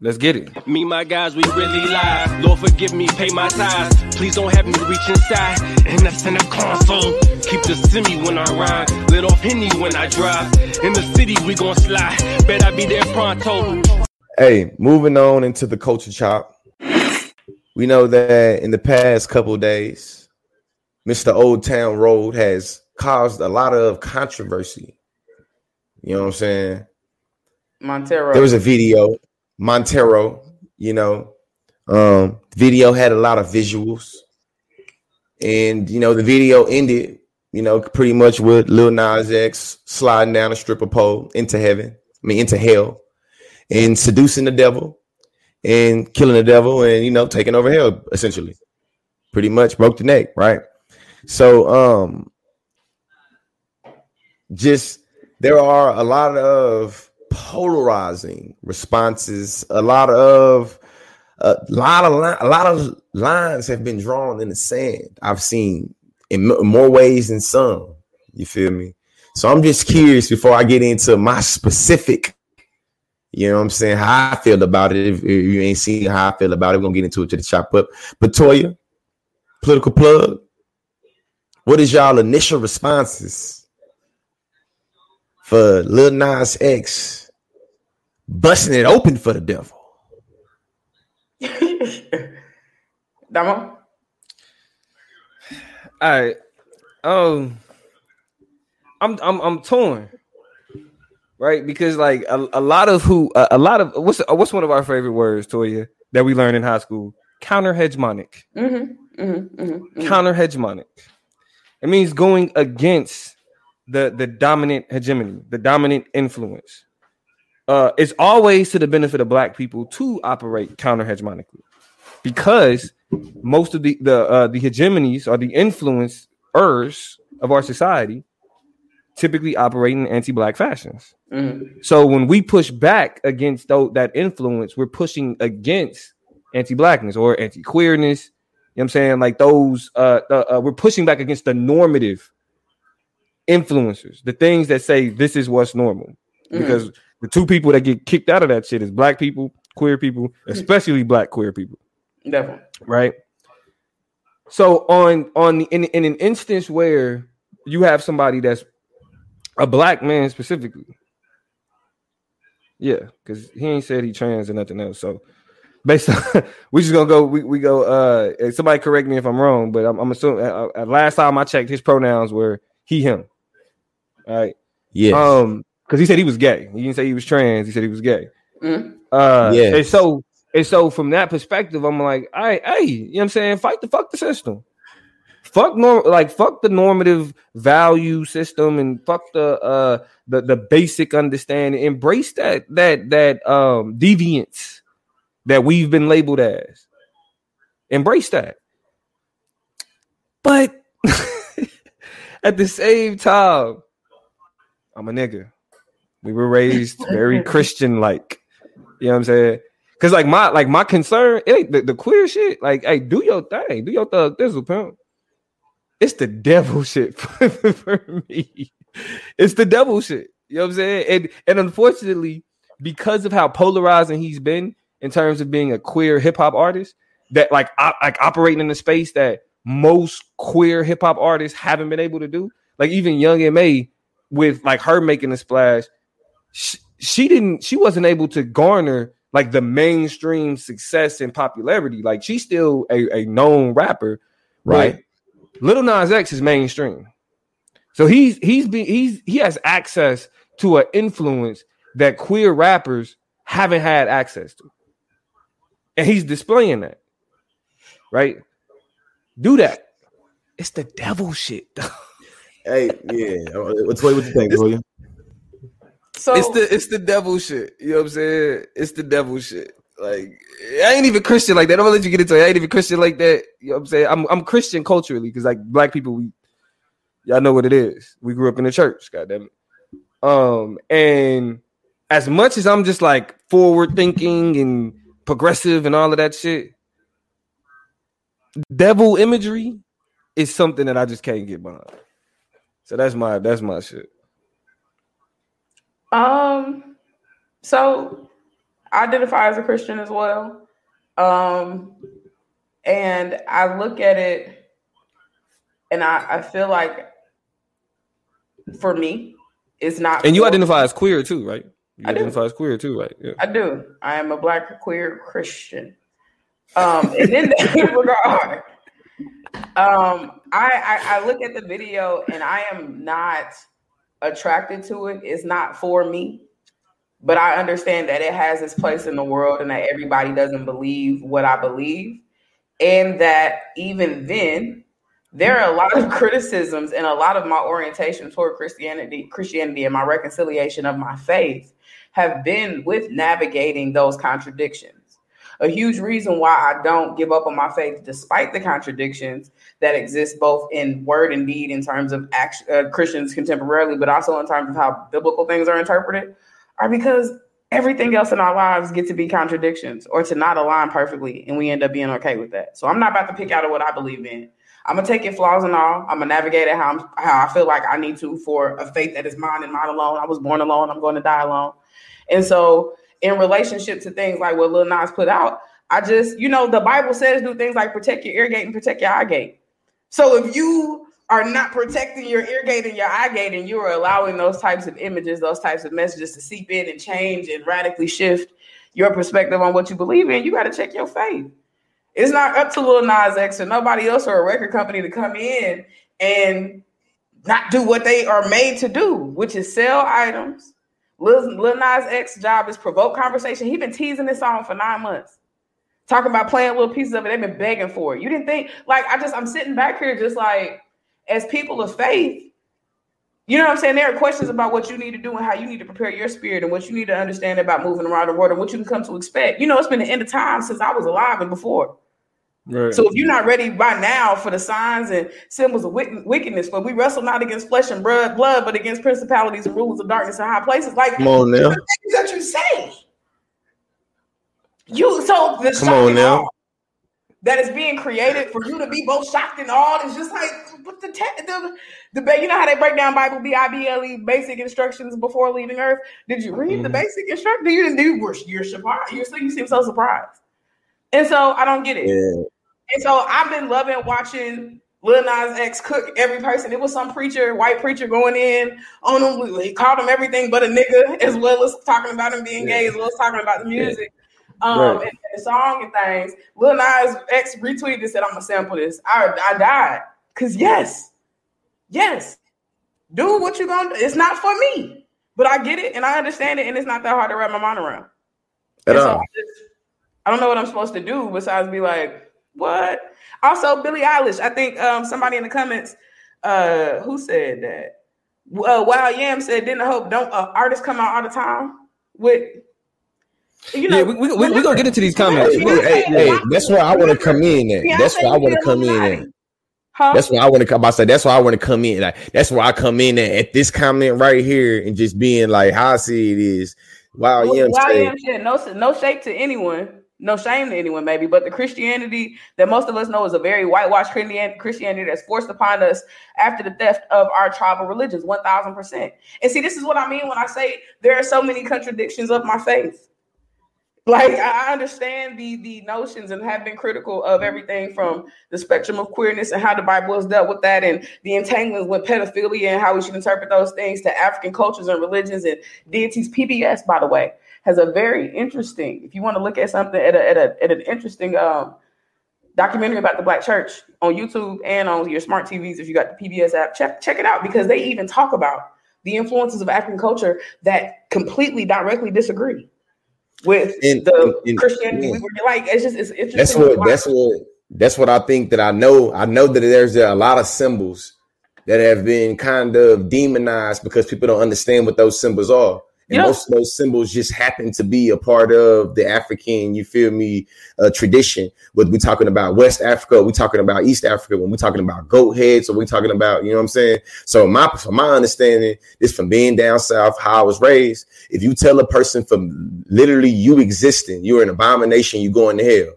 Let's get it. Me, my guys, we really lie. Lord, forgive me, pay my tithes. Please don't have me reach inside. And that's in the console. Keep the semi when I ride. Let off Henny when I drive. In the city, we gon' slide. Bet I be there pronto. Hey, moving on into the culture chop. We know that in the past couple days, Mr. Old Town Road has caused a lot of controversy. You know what I'm saying? Montero. There was a video, Montero, you know, um, video had a lot of visuals. And you know, the video ended, you know, pretty much with Lil Nas X sliding down a stripper pole into heaven, I mean into hell, and seducing the devil and killing the devil and you know taking over hell essentially. Pretty much broke the neck, right? So um just there are a lot of polarizing responses, a lot of a lot of li- a lot of lines have been drawn in the sand. I've seen in m- more ways than some. You feel me? So I'm just curious before I get into my specific, you know what I'm saying, how I feel about it. If, if you ain't seen how I feel about it, we're gonna get into it to the chop up. But Toya, political plug. What is y'all initial responses for Lil Nas X busting it open for the devil? Damo? All right. Um I'm I'm I'm torn. Right? Because like a, a lot of who a, a lot of what's what's one of our favorite words, Toya, that we learned in high school? Counter hegemonic. Mm-hmm, mm-hmm, mm-hmm. Counter hegemonic. It means going against the the dominant hegemony, the dominant influence. Uh, it's always to the benefit of black people to operate counter hegemonically because most of the the uh, the hegemonies or the influencers of our society typically operate in anti-black fashions. Mhm. So when we push back against tho- that influence, we're pushing against anti-blackness or anti-queerness. You know what I'm saying? Like those uh, uh, uh we're pushing back against the normative influencers, the things that say this is what's normal. Mhm. Because the two people that get kicked out of that shit is black people, queer people, especially black queer people Definitely. right? So on on the, in in an instance where you have somebody that's a black man specifically, yeah, because he ain't said he trans or nothing else. So based on we just gonna go we, we go uh somebody correct me if I'm wrong, but I'm, I'm assuming uh, uh, last time I checked his pronouns were he him. All right. Yes. Um, because he said he was gay. He didn't say he was trans. He said he was gay. Mhm. Uh, Yes. and so and so from that perspective, I'm like, all right, hey, you know what I'm saying? Fight the fuck the system. Fuck norm like fuck the normative value system and fuck the uh the, the basic understanding. Embrace that that that um deviance that we've been labeled as. Embrace that. But at the same time, I'm a nigga. We were raised very Christian like. You know what I'm saying? Cause like my like my concern, it ain't the, the queer shit. Like, hey, do your thing, do your thug thistle pimp. It's the devil shit for, for me. It's the devil shit. You know what I'm saying? And and unfortunately, because of how polarizing he's been in terms of being a queer hip hop artist, that like op- like operating in a space that most queer hip hop artists haven't been able to do. Like even Young M.A. with like her making a splash, she, she didn't she wasn't able to garner like the mainstream success and popularity. Like she's still a, a known rapper, right? Little Nas X is mainstream. So he's he's be he's he has access to an influence that queer rappers haven't had access to. And he's displaying that. Right? Do that. It's the devil shit. Hey, yeah. What's what you think, William? So It's the it's the devil shit. You know what I'm saying? It's the devil shit. Like I ain't even Christian like that. I'm gonna let you get into it. I ain't even Christian like that. You know what I'm saying? I'm I'm Christian culturally because like black people, we y'all know what it is. We grew up in the church, goddamn it. Um, and as much as I'm just like forward thinking and progressive and all of that shit, devil imagery is something that I just can't get behind. So that's my that's my shit. Um, so I identify as a Christian as well. Um, and I look at it and I, I feel like for me, it's not. And you for- identify as queer too, right? You I do. identify as queer too, right? Yeah. I do. I am a black queer Christian. Um, and in that regard, um, I, I I look at the video and I am not attracted to it. It's not for me, but I understand that it has its place in the world and that everybody doesn't believe what I believe, and that even then, there are a lot of criticisms and a lot of my orientation toward Christianity, Christianity, and my reconciliation of my faith have been with navigating those contradictions. A huge reason why I don't give up on my faith, despite the contradictions that exist both in word and deed, in terms of action, uh, Christians contemporarily, but also in terms of how biblical things are interpreted, are because everything else in our lives get to be contradictions or to not align perfectly, and we end up being okay with that. So I'm not about to pick out of what I believe in. I'm gonna take it flaws and all. I'm gonna navigate it how I'm, how I feel like I need to for a faith that is mine and mine alone. I was born alone. I'm going to die alone. And so, in relationship to things like what Lil Nas put out, I just, you know, the Bible says do things like protect your ear gate and protect your eye gate. So if you are not protecting your ear gate and your eye gate, and you are allowing those types of images, those types of messages to seep in and change and radically shift your perspective on what you believe in, you got to check your faith. It's not up to Lil Nas X or nobody else or a record company to come in and not do what they are made to do, which is sell items. Lil, Lil Nas X job is provoke conversation. He been teasing this song for nine months, talking about playing little pieces of it. They've been begging for it. You didn't think like I just I'm sitting back here just like as people of faith. You know what I'm saying? There are questions about what you need to do and how you need to prepare your spirit and what you need to understand about moving around the world and what you can come to expect. You know, it's been the end of time since I was alive and before. Right. So if you're not ready by now for the signs and symbols of wickedness, for we wrestle not against flesh and blood, blood, but against principalities and rulers of darkness in high places. Like Come on now. the things that you say. You so the Come on now. that is being created for you to be both shocked and awed is just like what the te- the the you know how they break down Bible B I B L E basic instructions before leaving Earth. Did you read the Mhm. basic instructions? You didn't do. You're, you're surprised. You're so you seem so surprised, and so I don't get it. Yeah. And so I've been loving watching Lil Nas X cook every person. It was some preacher, white preacher, going in on him. He called him everything but a nigga, as well as talking about him being gay, as well as talking about the music. Um, Right. and, the song and things. Lil Nas X retweeted and said, I'm gonna sample this. I, I died. Cause yes, yes, do what you're gonna do. It's not for me, but I get it and I understand it, and it's not that hard to wrap my mind around. At And so all. I, just, I don't know what I'm supposed to do besides be like, what? Also, Billie Eilish. I think um, somebody in the comments uh, who said that. Uh, Wild Yam said, "Didn't hope don't uh, artists come out all the time with." You know, yeah, we we we, we gonna get into these comments. Hey, hey, hey, that's where I want to come in at. That's where I want to come in at. Huh? That's where I want to come. I say that's why I want to come in. Like that's where I come in at, at this comment right here and just being like how I see it is. Wow, Well, yeah, said, no, no shake to anyone, no shame to anyone, maybe, but the Christianity that most of us know is a very whitewashed Christianity that's forced upon us after the theft of our tribal religions, 1000%. And see, this is what I mean when I say there are so many contradictions of my faith. Like I understand the the notions and have been critical of everything from the spectrum of queerness and how the Bible has dealt with that and the entanglements with pedophilia and how we should interpret those things to African cultures and religions and deities. PBS, by the way, has a very interesting. If you want to look at something at a, at, a, at an interesting um, documentary about the Black Church on YouTube and on your smart TVs, if you got the PBS app, check check it out because they even talk about the influences of African culture that completely directly disagree with And- the and- Christianity. yeah. We were like, it's just it's interesting. that's what that's what that's what I think that I know. I know that there's a lot of symbols that have been kind of demonized because people don't understand what those symbols are. And most of those symbols just happen to be a part of the African, you feel me, uh, tradition. But we're talking about West Africa, we're talking about East Africa, when we're talking about goat heads, or we're talking about, you know what I'm saying? So my from my understanding, this from being down south, how I was raised, if you tell a person from literally you existing, you're an abomination, you're going to hell.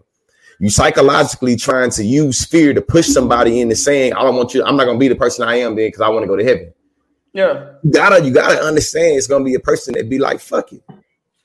You psychologically trying to use fear to push somebody into saying, I don't want you, I'm not gonna be the person I am then because I want to go to heaven. Yeah. You gotta, you gotta understand it's gonna be a person that be like, fuck it.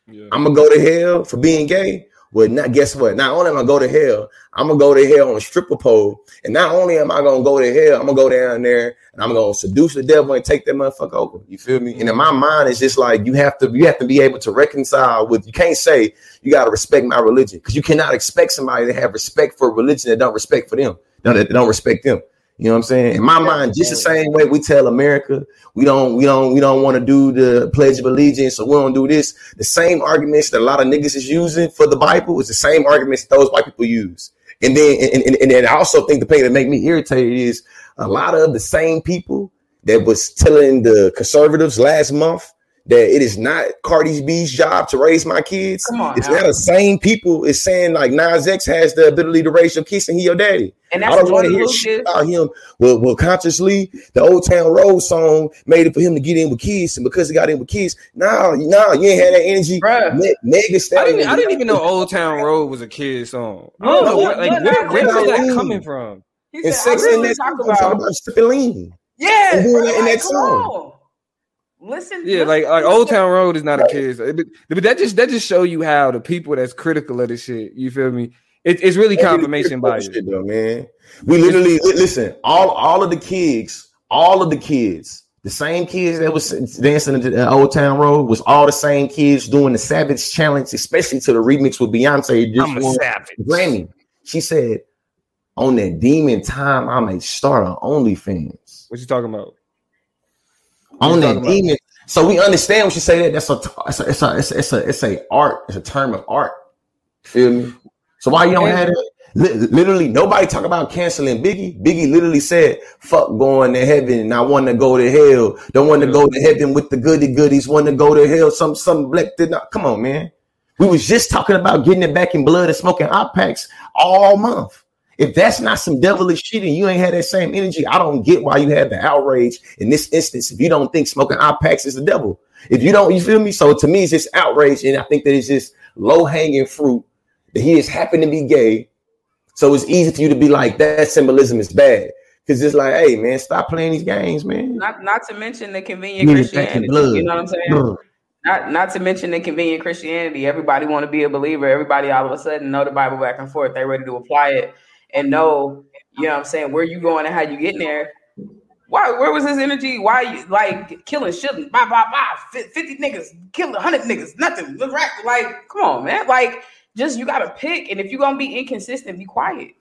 Yeah. I'm gonna go to hell for being gay. Well, not guess what? Not only am I gonna go to hell, I'm gonna go to hell on a stripper pole, and not only am I gonna go to hell, I'm gonna go down there and I'm gonna seduce the devil and take that motherfucker over. You feel me? And in my mind, it's just like you have to you have to be able to reconcile with. You can't say you gotta respect my religion because you cannot expect somebody to have respect for a religion that don't respect for them, no, that don't respect them. You know what I'm saying? In my mind, just the same way we tell America we don't we don't we don't want to do the Pledge of Allegiance, so we don't do this. The same arguments that a lot of niggas is using for the Bible is the same arguments those white people use. And then and, and, and then I also think the thing that make me irritated is a lot of the same people that was telling the conservatives last month that it is not Cardi B's job to raise my kids. On, it's now. not the same people is saying like Nas X has the ability to raise your kids and he your daddy. And that's I don't want to hear shit about him. Well, well, consciously, the Old Town Road song made it for him to get in with kids, and because he got in with kids, no, no, you ain't had that energy. Me- mega I didn't, I didn't even know Old Town Road was a kid song. Oh, no, like, where, where, where's that coming from? He said, Sex in that talk about, talk about stripping Yeah, and doing that in that song. Listen, yeah, listen, like like Old Town Road is not a kid's, but, but that just that just show you how the people that's critical of this shit. You feel me? It, it's really confirmation bias, though, man. We literally listen. All all of the kids, all of the kids, the same kids that was dancing in the Old Town Road was all the same kids doing the Savage Challenge, especially to the remix with Beyonce. I'm a savage. Grammy. She said, "On that demon time, I may start on OnlyFans." What you talking about? on that demon. So we understand when she say that. That's a it's a it's a it's a, it's a, it's a art. It's a term of art. Feel me? So why you don't have it? Literally, nobody talk about canceling Biggie. Biggie literally said, "Fuck going to heaven. I want to go to hell. Don't want to go to heaven with the goody goodies. Want to go to hell. Some some black did not. Come on, man. We was just talking about getting it back in blood and smoking hot packs all month. If that's not some devilish shit and you ain't had that same energy, I don't get why you had the outrage in this instance. If you don't think smoking eye packs is the devil, if you don't, you feel me? So to me, it's just outrage, and I think that it's just low hanging fruit that he just happened to be gay. So it's easy for you to be like that symbolism is bad. Cause it's like, hey man, stop playing these games, man. Not not to mention the convenient Christianity. You know what I'm saying? Not not to mention the convenient Christianity. Everybody want to be a believer. Everybody all of a sudden know the Bible back and forth. They're ready to apply it and know, you know what I'm saying, where you going and how you getting there. Why where was his energy? Why you like killing shit? Bye bye bye. 50 niggas, killing 100 niggas, nothing. Like, come on, man. Like, just you gotta pick. And if you're gonna be inconsistent, be quiet.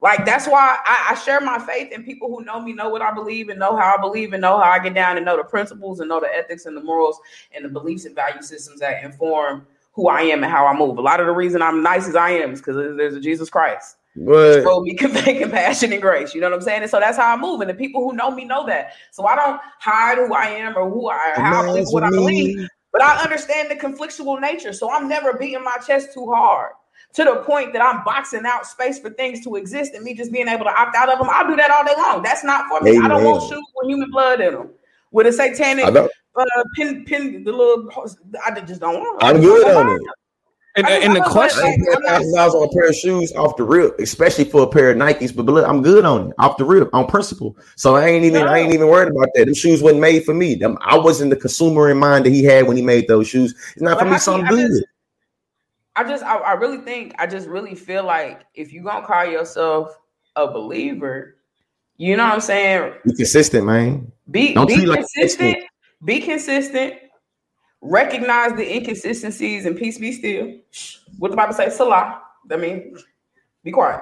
Like that's why I, I, share my faith, and people who know me know what I believe and know how I believe and know how I get down and know the principles and know the ethics and the morals and the beliefs and value systems that inform who I am and how I move. A lot of the reason I'm nice as I am is because there's a Jesus Christ. But show me convey compassion and grace. You know what I'm saying? And so that's how I move. And the people who know me know that. So I don't hide who I am or who I how I believe what I believe. But I understand the conflictual nature. So I'm never beating my chest too hard to the point that I'm boxing out space for things to exist and me just being able to opt out of them. I'll do that all day long. That's not for me. Amen. I don't want shoes with human blood in them. With a satanic uh, pin, pin, the little, I just don't want. I'm good on it. And, and the question, thousand dollars on a pair of shoes off the rip, especially for a pair of Nikes. But, but look, I'm good on it off the rip on principle. So I ain't even I ain't even worried about that. Them shoes wasn't made for me. Them, I wasn't the consumer in mind that he had when he made those shoes. It's not but for me. Something good. Just, I just, I, I really think, I just really feel like if you gonna call yourself a believer, you know what I'm saying? Be consistent, man. Be Don't be consistent. Like be consistent recognize the inconsistencies and peace be still. What the Bible say, Selah. I mean, be quiet.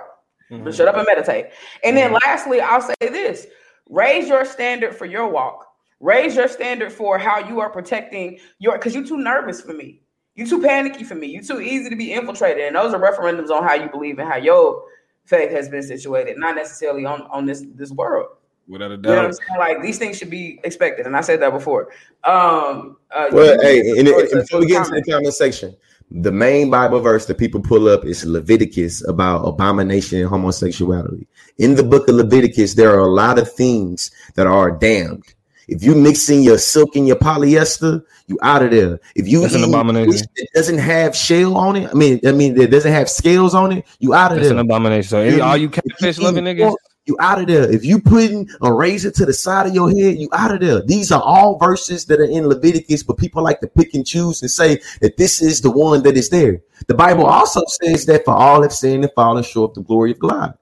Mm-hmm. Shut up and meditate. And then mm-hmm. lastly, I'll say this raise your standard for your walk. Raise your standard for how you are protecting your because you're too nervous for me. You're too panicky for me. You're too easy to be infiltrated. And those are referendums on how you believe and how your faith has been situated, not necessarily on, on this this world without a doubt. You know what I'm saying? Like these things should be expected, and I said that before. Um, uh, well, hey, and, and before we get into the comment section, the main Bible verse that people pull up is Leviticus about abomination and homosexuality. In the book of Leviticus, there are a lot of things that are damned. If you mixing your silk and your polyester, you out of there. If you That's an abomination. It doesn't have shell on it. I mean, I mean, it doesn't have scales on it. You out of That's there. That's an abomination. So all you catfish loving niggas. You out of there. If you putting a razor to the side of your head, you out of there. These are all verses that are in Leviticus, but people like to pick and choose and say that this is the one that is there. The Bible also says that for all have sinned and fallen short of the glory of God.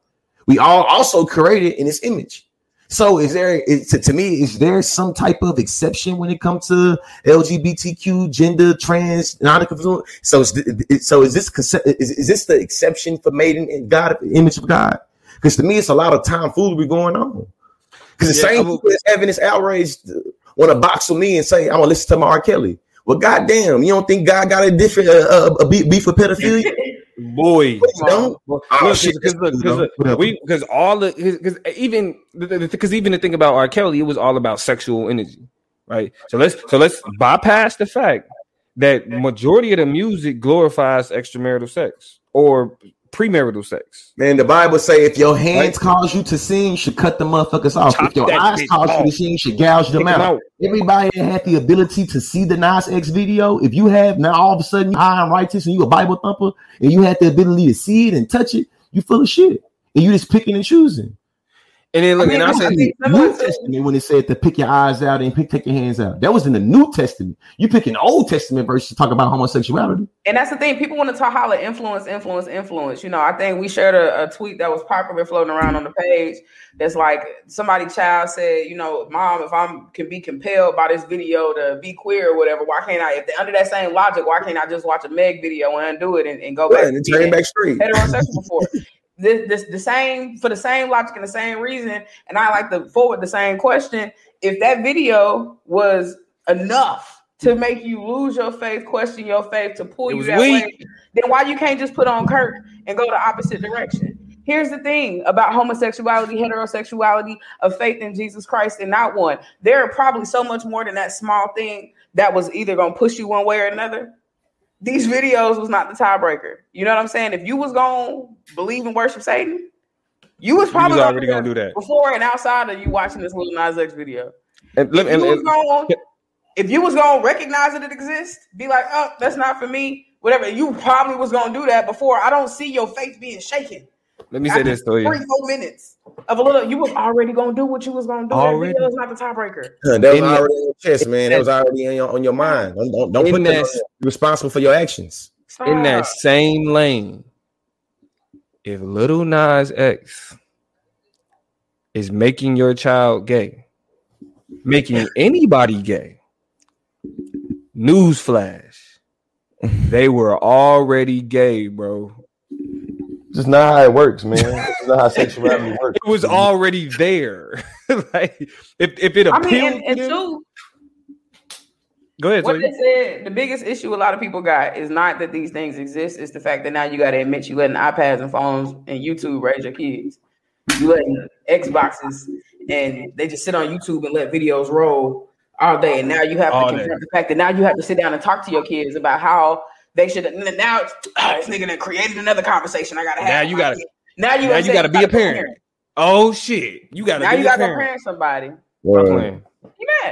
We all also created in His image. So, is there is, to, me is there some type of exception when it comes to LGBTQ, gender, trans, non-conform? So, is, so is this is, is this the exception for made in God, image of God? Because to me, it's a lot of time tomfoolery going on. Because the yeah, same people that's having this outrage want to box with me and say, I want to listen to my R. Kelly. Well, goddamn, you don't think God got a different uh, uh a beef for pedophilia? Boy, don't. Oh, because because all the because even because even the thing about R. Kelly, it was all about sexual energy, right? So let's so let's bypass the fact that majority of the music glorifies extramarital sex or premarital sex. Man, the Bible say if your hands right? cause you to sin, you should cut the motherfuckers off. Chop if your eyes cause off. you to sin, you should gouge them out. out. Everybody that had the ability to see the Nas X video, if you have now all of a sudden you high and righteous and you a Bible thumper and you had the ability to see it and touch it, you full of shit. And you just picking and choosing. And then look, I mean, and I said New Testament when it said to pick your eyes out and pick take your hands out. That was in the New Testament. You pick an Old Testament verse to talk about homosexuality. And that's the thing. People want to talk how to influence, influence, influence. You know, I think we shared a, a, tweet that was popular floating around on the page. That's like somebody child said, you know, mom, if I'm can be compelled by this video to be queer or whatever, why can't I? If they under that same logic, why can't I just watch a Meg video and undo it and, and go back and turn back straight? Heterosexual before this, this the same for the same logic and the same reason. And I like to forward the same question. If that video was enough to make you lose your faith, question your faith, to pull you that weak. way, then why you can't just put on Kirk and go the opposite direction? Here's the thing about homosexuality, heterosexuality, of faith in Jesus Christ and not one. There are probably so much more than that small thing that was either going to push you one way or another these videos was not the tiebreaker. You know what I'm saying? If you was gonna believe and worship Satan, you was probably was already gonna, do that before and outside of you watching this Lil Nas X video. And, if, and, you gonna, if you was gonna recognize that it exists, be like, oh, that's not for me. Whatever. You probably was gonna do that before. I don't see your faith being shaken. Let me say this to you. Three, four minutes of a little. You was already gonna do what you was gonna do. Already, that was not the tiebreaker. that was in already in your chest, man. That was already in your, on your mind. Don't don't, don't put that responsible for your actions. Stop. In that same lane, if Little Nas X is making your child gay, making anybody gay, newsflash, they were already gay, bro just not how it works, man. It's not how sexuality works. It was already there. like if, if it appealed, I mean, and, and two, go ahead. What they said, the biggest issue a lot of people got is not that these things exist; it's the fact that now you got to admit you letting iPads and phones and YouTube raise your kids. You letting Xboxes and they just sit on YouTube and let videos roll all day, and now you have all to confront the fact that now you have to sit down and talk to your kids about how they should now it's, oh, this nigga that created another conversation. I gotta have now you gotta now you now you gotta be a parent. parent. Oh shit, you gotta now you gotta parent. parent somebody. Well,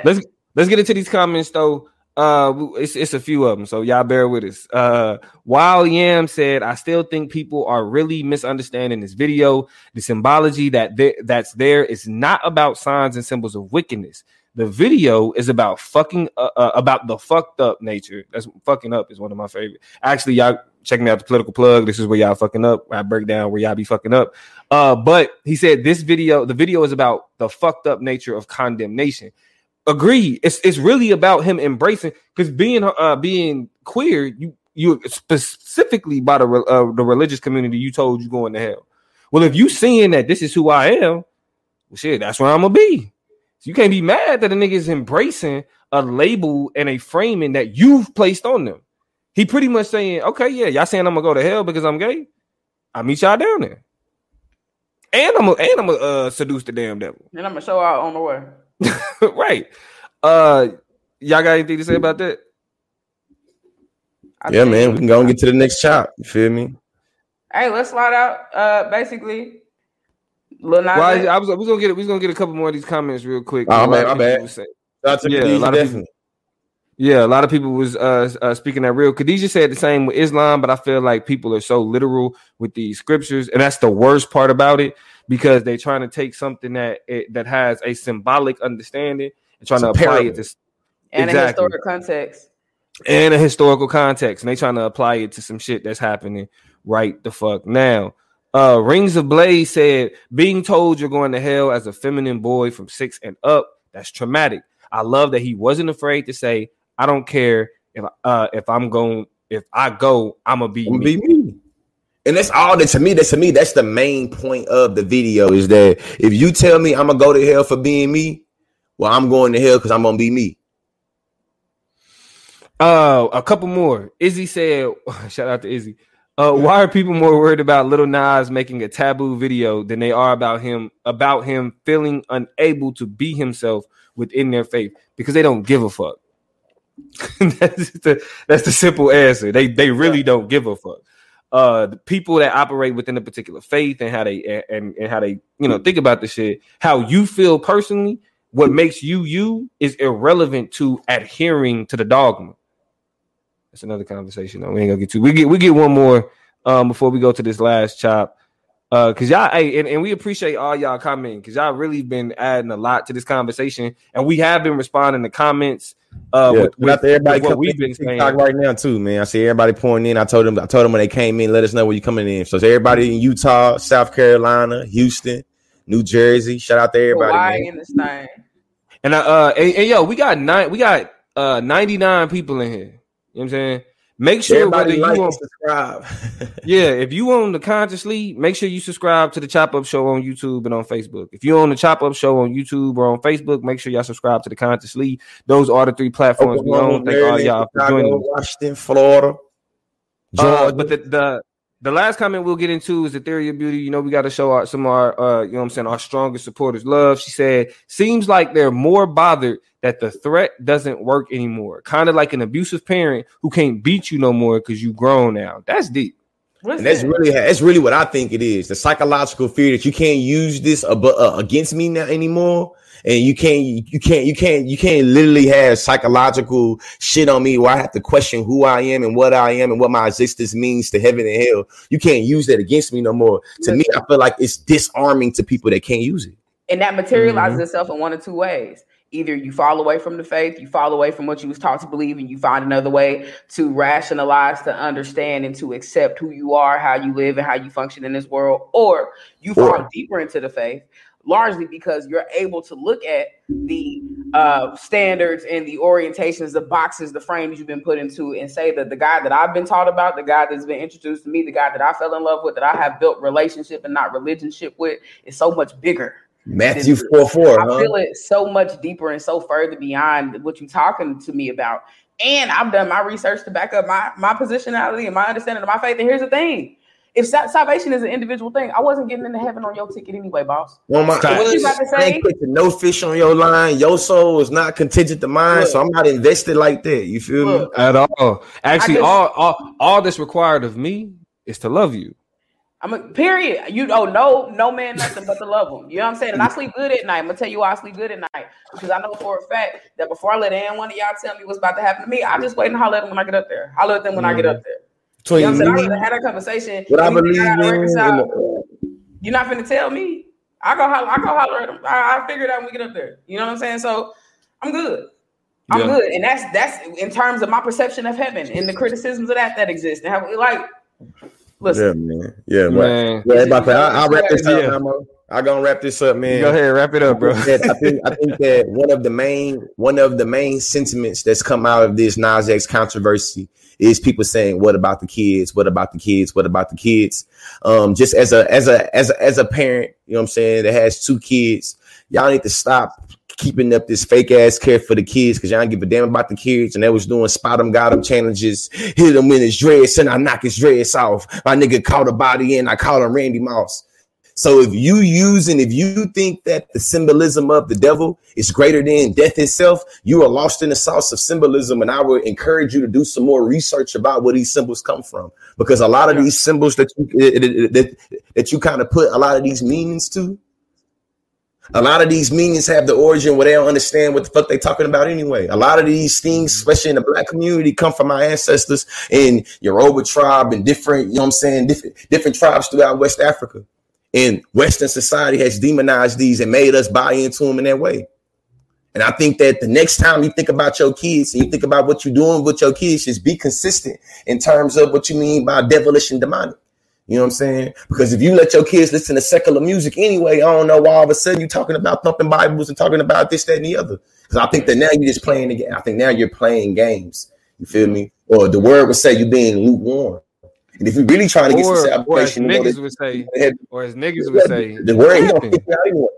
let's let's get into these comments though. Uh, it's it's a few of them, so y'all bear with us. Uh, Wild Yam said, "I still think people are really misunderstanding this video. The symbology that there, that's there is not about signs and symbols of wickedness. The video is about fucking uh, uh, about the fucked up nature. That's fucking up is one of my favorite. Actually, y'all check me out the political plug. This is where y'all fucking up. I break down where y'all be fucking up. Uh, but he said this video, the video is about the fucked up nature of condemnation. Agree. It's it's really about him embracing because being uh being queer, you you specifically by the uh, the religious community, you told you going to hell. Well, if you seeing that this is who I am, well, shit, that's where I'm gonna be. So you can't be mad that a nigga is embracing a label and a framing that you've placed on them. He pretty much saying, okay, yeah, y'all saying I'm gonna go to hell because I'm gay. I meet y'all down there. And I'm gonna and I'm gonna uh, seduce the damn devil. And I'm gonna show out on the way. right. Uh y'all got anything to say about that? I yeah, man, we can go and get to the next chop. You feel me? Hey, let's slide out. Uh basically Lil Nas well, I, I, was, I was gonna get we was gonna get a couple more of these comments real quick. Oh man, my bad. yeah, a lot of people, Yeah, a lot of people was uh, uh speaking that real. Khadijah said the same with Islam, but I feel like people are so literal with these scriptures, and that's the worst part about it because they're trying to take something that it, that has a symbolic understanding and trying It's a to apply parable. it to And a Exactly. historic context. and a historical context, and they trying to apply it to some shit that's happening right the fuck now. Uh, Rings of Blaze said, "Being told you're going to hell as a feminine boy from six and up, that's traumatic. I love that he wasn't afraid to say, I don't care if uh if I'm going if I go, I'm gonna be I'm me. be me. And that's all that to me. That to me, that's the main point of the video is that if you tell me I'm gonna go to hell for being me, well, I'm going to hell because I'm gonna be me. Uh, a couple more. Izzy said, shout out to Izzy. Uh, why are people more worried about Little Nas making a taboo video than they are about him about him feeling unable to be himself within their faith? Because they don't give a fuck. that's the that's the simple answer. They they really don't give a fuck. Uh, the people that operate within a particular faith and how they and, and how they you know think about the shit, how you feel personally, what makes you you is irrelevant to adhering to the dogma. That's another conversation. Though. We ain't gonna get to. We get we get one more um before we go to this last chop. Uh, cause y'all, hey, and, and we appreciate all y'all commenting because y'all really been adding a lot to this conversation, and we have been responding to comments. Uh, yeah, with, with, everybody with what we've in been saying. Right now too, man. I see everybody pouring in. I told them, I told them when they came in, let us know where you coming in. So it's everybody in Utah, South Carolina, Houston, New Jersey. Shout out to everybody. Hawaii man. in this thing. And uh, uh and, and yo, we got nine, we got uh 99 people in here. You know what I'm saying? Make sure whether you like subscribe. yeah, if you on the Conscious Lee, make sure you subscribe to the Chop Up Show on YouTube and on Facebook. If you on the Chop Up Show on YouTube or on Facebook, make sure y'all subscribe to the Conscious Lee. Those are the three platforms we own. Thank all y'all for joining. Washington, Florida, Uh, but the, the the last comment we'll get into is the theory of beauty. You know, we got to show our some of our uh, you know what I'm saying, our strongest supporters love. She said, seems like they're more bothered that the threat doesn't work anymore. Kind of like an abusive parent who can't beat you no more because you grown now. That's deep. Listen, And that's really that's really what I think it is. The psychological fear that you can't use this ab- uh, against me now anymore, and you can't you can't you can't you can't literally have psychological shit on me where I have to question who I am and what I am and what my existence means to heaven and hell. You can't use that against me no more. To me, I feel like it's disarming to people that can't use it. and that materializes Mm-hmm. itself in one of two ways either you fall away from the faith you fall away from what you was taught to believe and you find another way to rationalize to understand and to accept who you are how you live and how you function in this world or you fall Or- deeper into the faith largely because you're able to look at the uh, standards and the orientations the boxes the frames you've been put into and say that the guy that i've been taught about the guy that's been introduced to me the guy that i fell in love with that i have built relationship and not religionship with is so much bigger Matthew four four. I Huh? feel it so much deeper and so further beyond what you're talking to me about. And I've done my research to back up my my positionality and my understanding of my faith. And here's the thing: if sa- salvation is an individual thing, I wasn't getting into heaven on your ticket anyway, boss. On my, Facts. What you about to say? no fish on your line. Your soul is not contingent to mine, so I'm not invested like that. You feel me? At all. Actually, just- all, all all that's required of me is to love you. I'm a period. You oh no, no man, nothing but to love them. You know what I'm saying? And I sleep good at night. I'm gonna tell you why I sleep good at night because I know for a fact that before I let any one of y'all tell me what's about to happen to me, I just wait and holler at them when I get up there. Holler at them when I mm-hmm. get up there. Between You know what I'm saying? I me, rather had that conversation. what I Anything believe gotta in, reconcile. and- You're not finna tell me. I go holler, I go holler at them. I, I figure it out when we get up there. You know what I'm saying? So I'm good. I'm Yeah. good. And that's that's in terms of my perception of heaven and the criticisms of that that exist. And how like listen, Yeah, man. Yeah, man. Man. Yeah, everybody, I, I'll wrap this up, Yeah. I gonna wrap this up, man. Go ahead, wrap it up, bro. I think, that- I think I think that one of the main one of the main sentiments that's come out of this Nas X controversy is people saying, "What about the kids? What about the kids? What about the kids?" Um, just as a as a as a as a parent, you know what I'm saying, that has two kids, y'all need to stop keeping up this fake ass care for the kids because y'all don't give a damn about the kids. And they was doing spot 'em, got 'em challenges, hit him in his dress, and I knock his dress off. My nigga caught a body in, I call him Randy Moss. So if you use and if you think that the symbolism of the devil is greater than death itself, you are lost in the sauce of symbolism. And I would encourage you to do some more research about where these symbols come from, because a lot of these symbols that you eh, eh, eh, that, that you kind of put a lot of these meanings to A lot of these meanings have the origin where they don't understand what the fuck they talking about anyway. A lot of these things, mm-hmm. especially in the black community, come from our ancestors in Yoruba tribe and different, you know what I'm saying, different different tribes throughout West Africa. And Western society has demonized these and made us buy into them in that way. And I think that the next time you think about your kids and you think about what you're doing with your kids, just be consistent in terms of what you mean by devilish and demonic. You know what I'm saying? Because if you let your kids listen to secular music anyway, I don't know why all of a sudden you're talking about thumping Bibles and talking about this, that, and the other. Because I think that now you're just playing the game. I think now you're playing games. You feel me? Or the word would say you're being lukewarm. And if you're really trying to get Or, some or as salvation, niggas would say, that- or as niggas would say, the word he don't capping. kick you out anyway.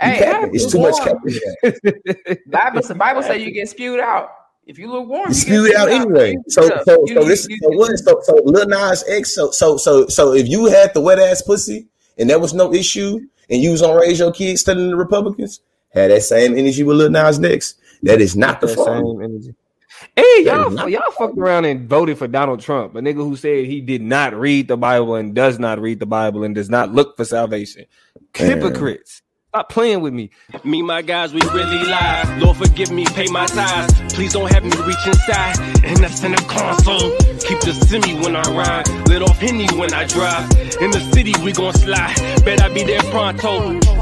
Hey, capping. It's too much lukewarm. capping. Bible, the Bible say you get spewed out. If you lukewarm, You you spew get it out anyway. You So so you so this you so need- what so so Lil Nas X so so so so if you had the wet ass pussy and there was no issue and you was on raise your kids studying the Republicans, had that same energy with Lil Nas X. That is not the that same energy. Hey, y'all, y'all fucked around and voted for Donald Trump, a nigga who said he did not read the Bible and does not read the Bible and does not look for salvation. Man. Hypocrites. Stop playing with me. Me, my guys, we really lie. Lord, forgive me, pay my tithes. Please don't have me reach inside. And that's in the console. Keep the semi when I ride. Lit off Henny when I drive. In the city, we gon' slide. Bet I be there pronto.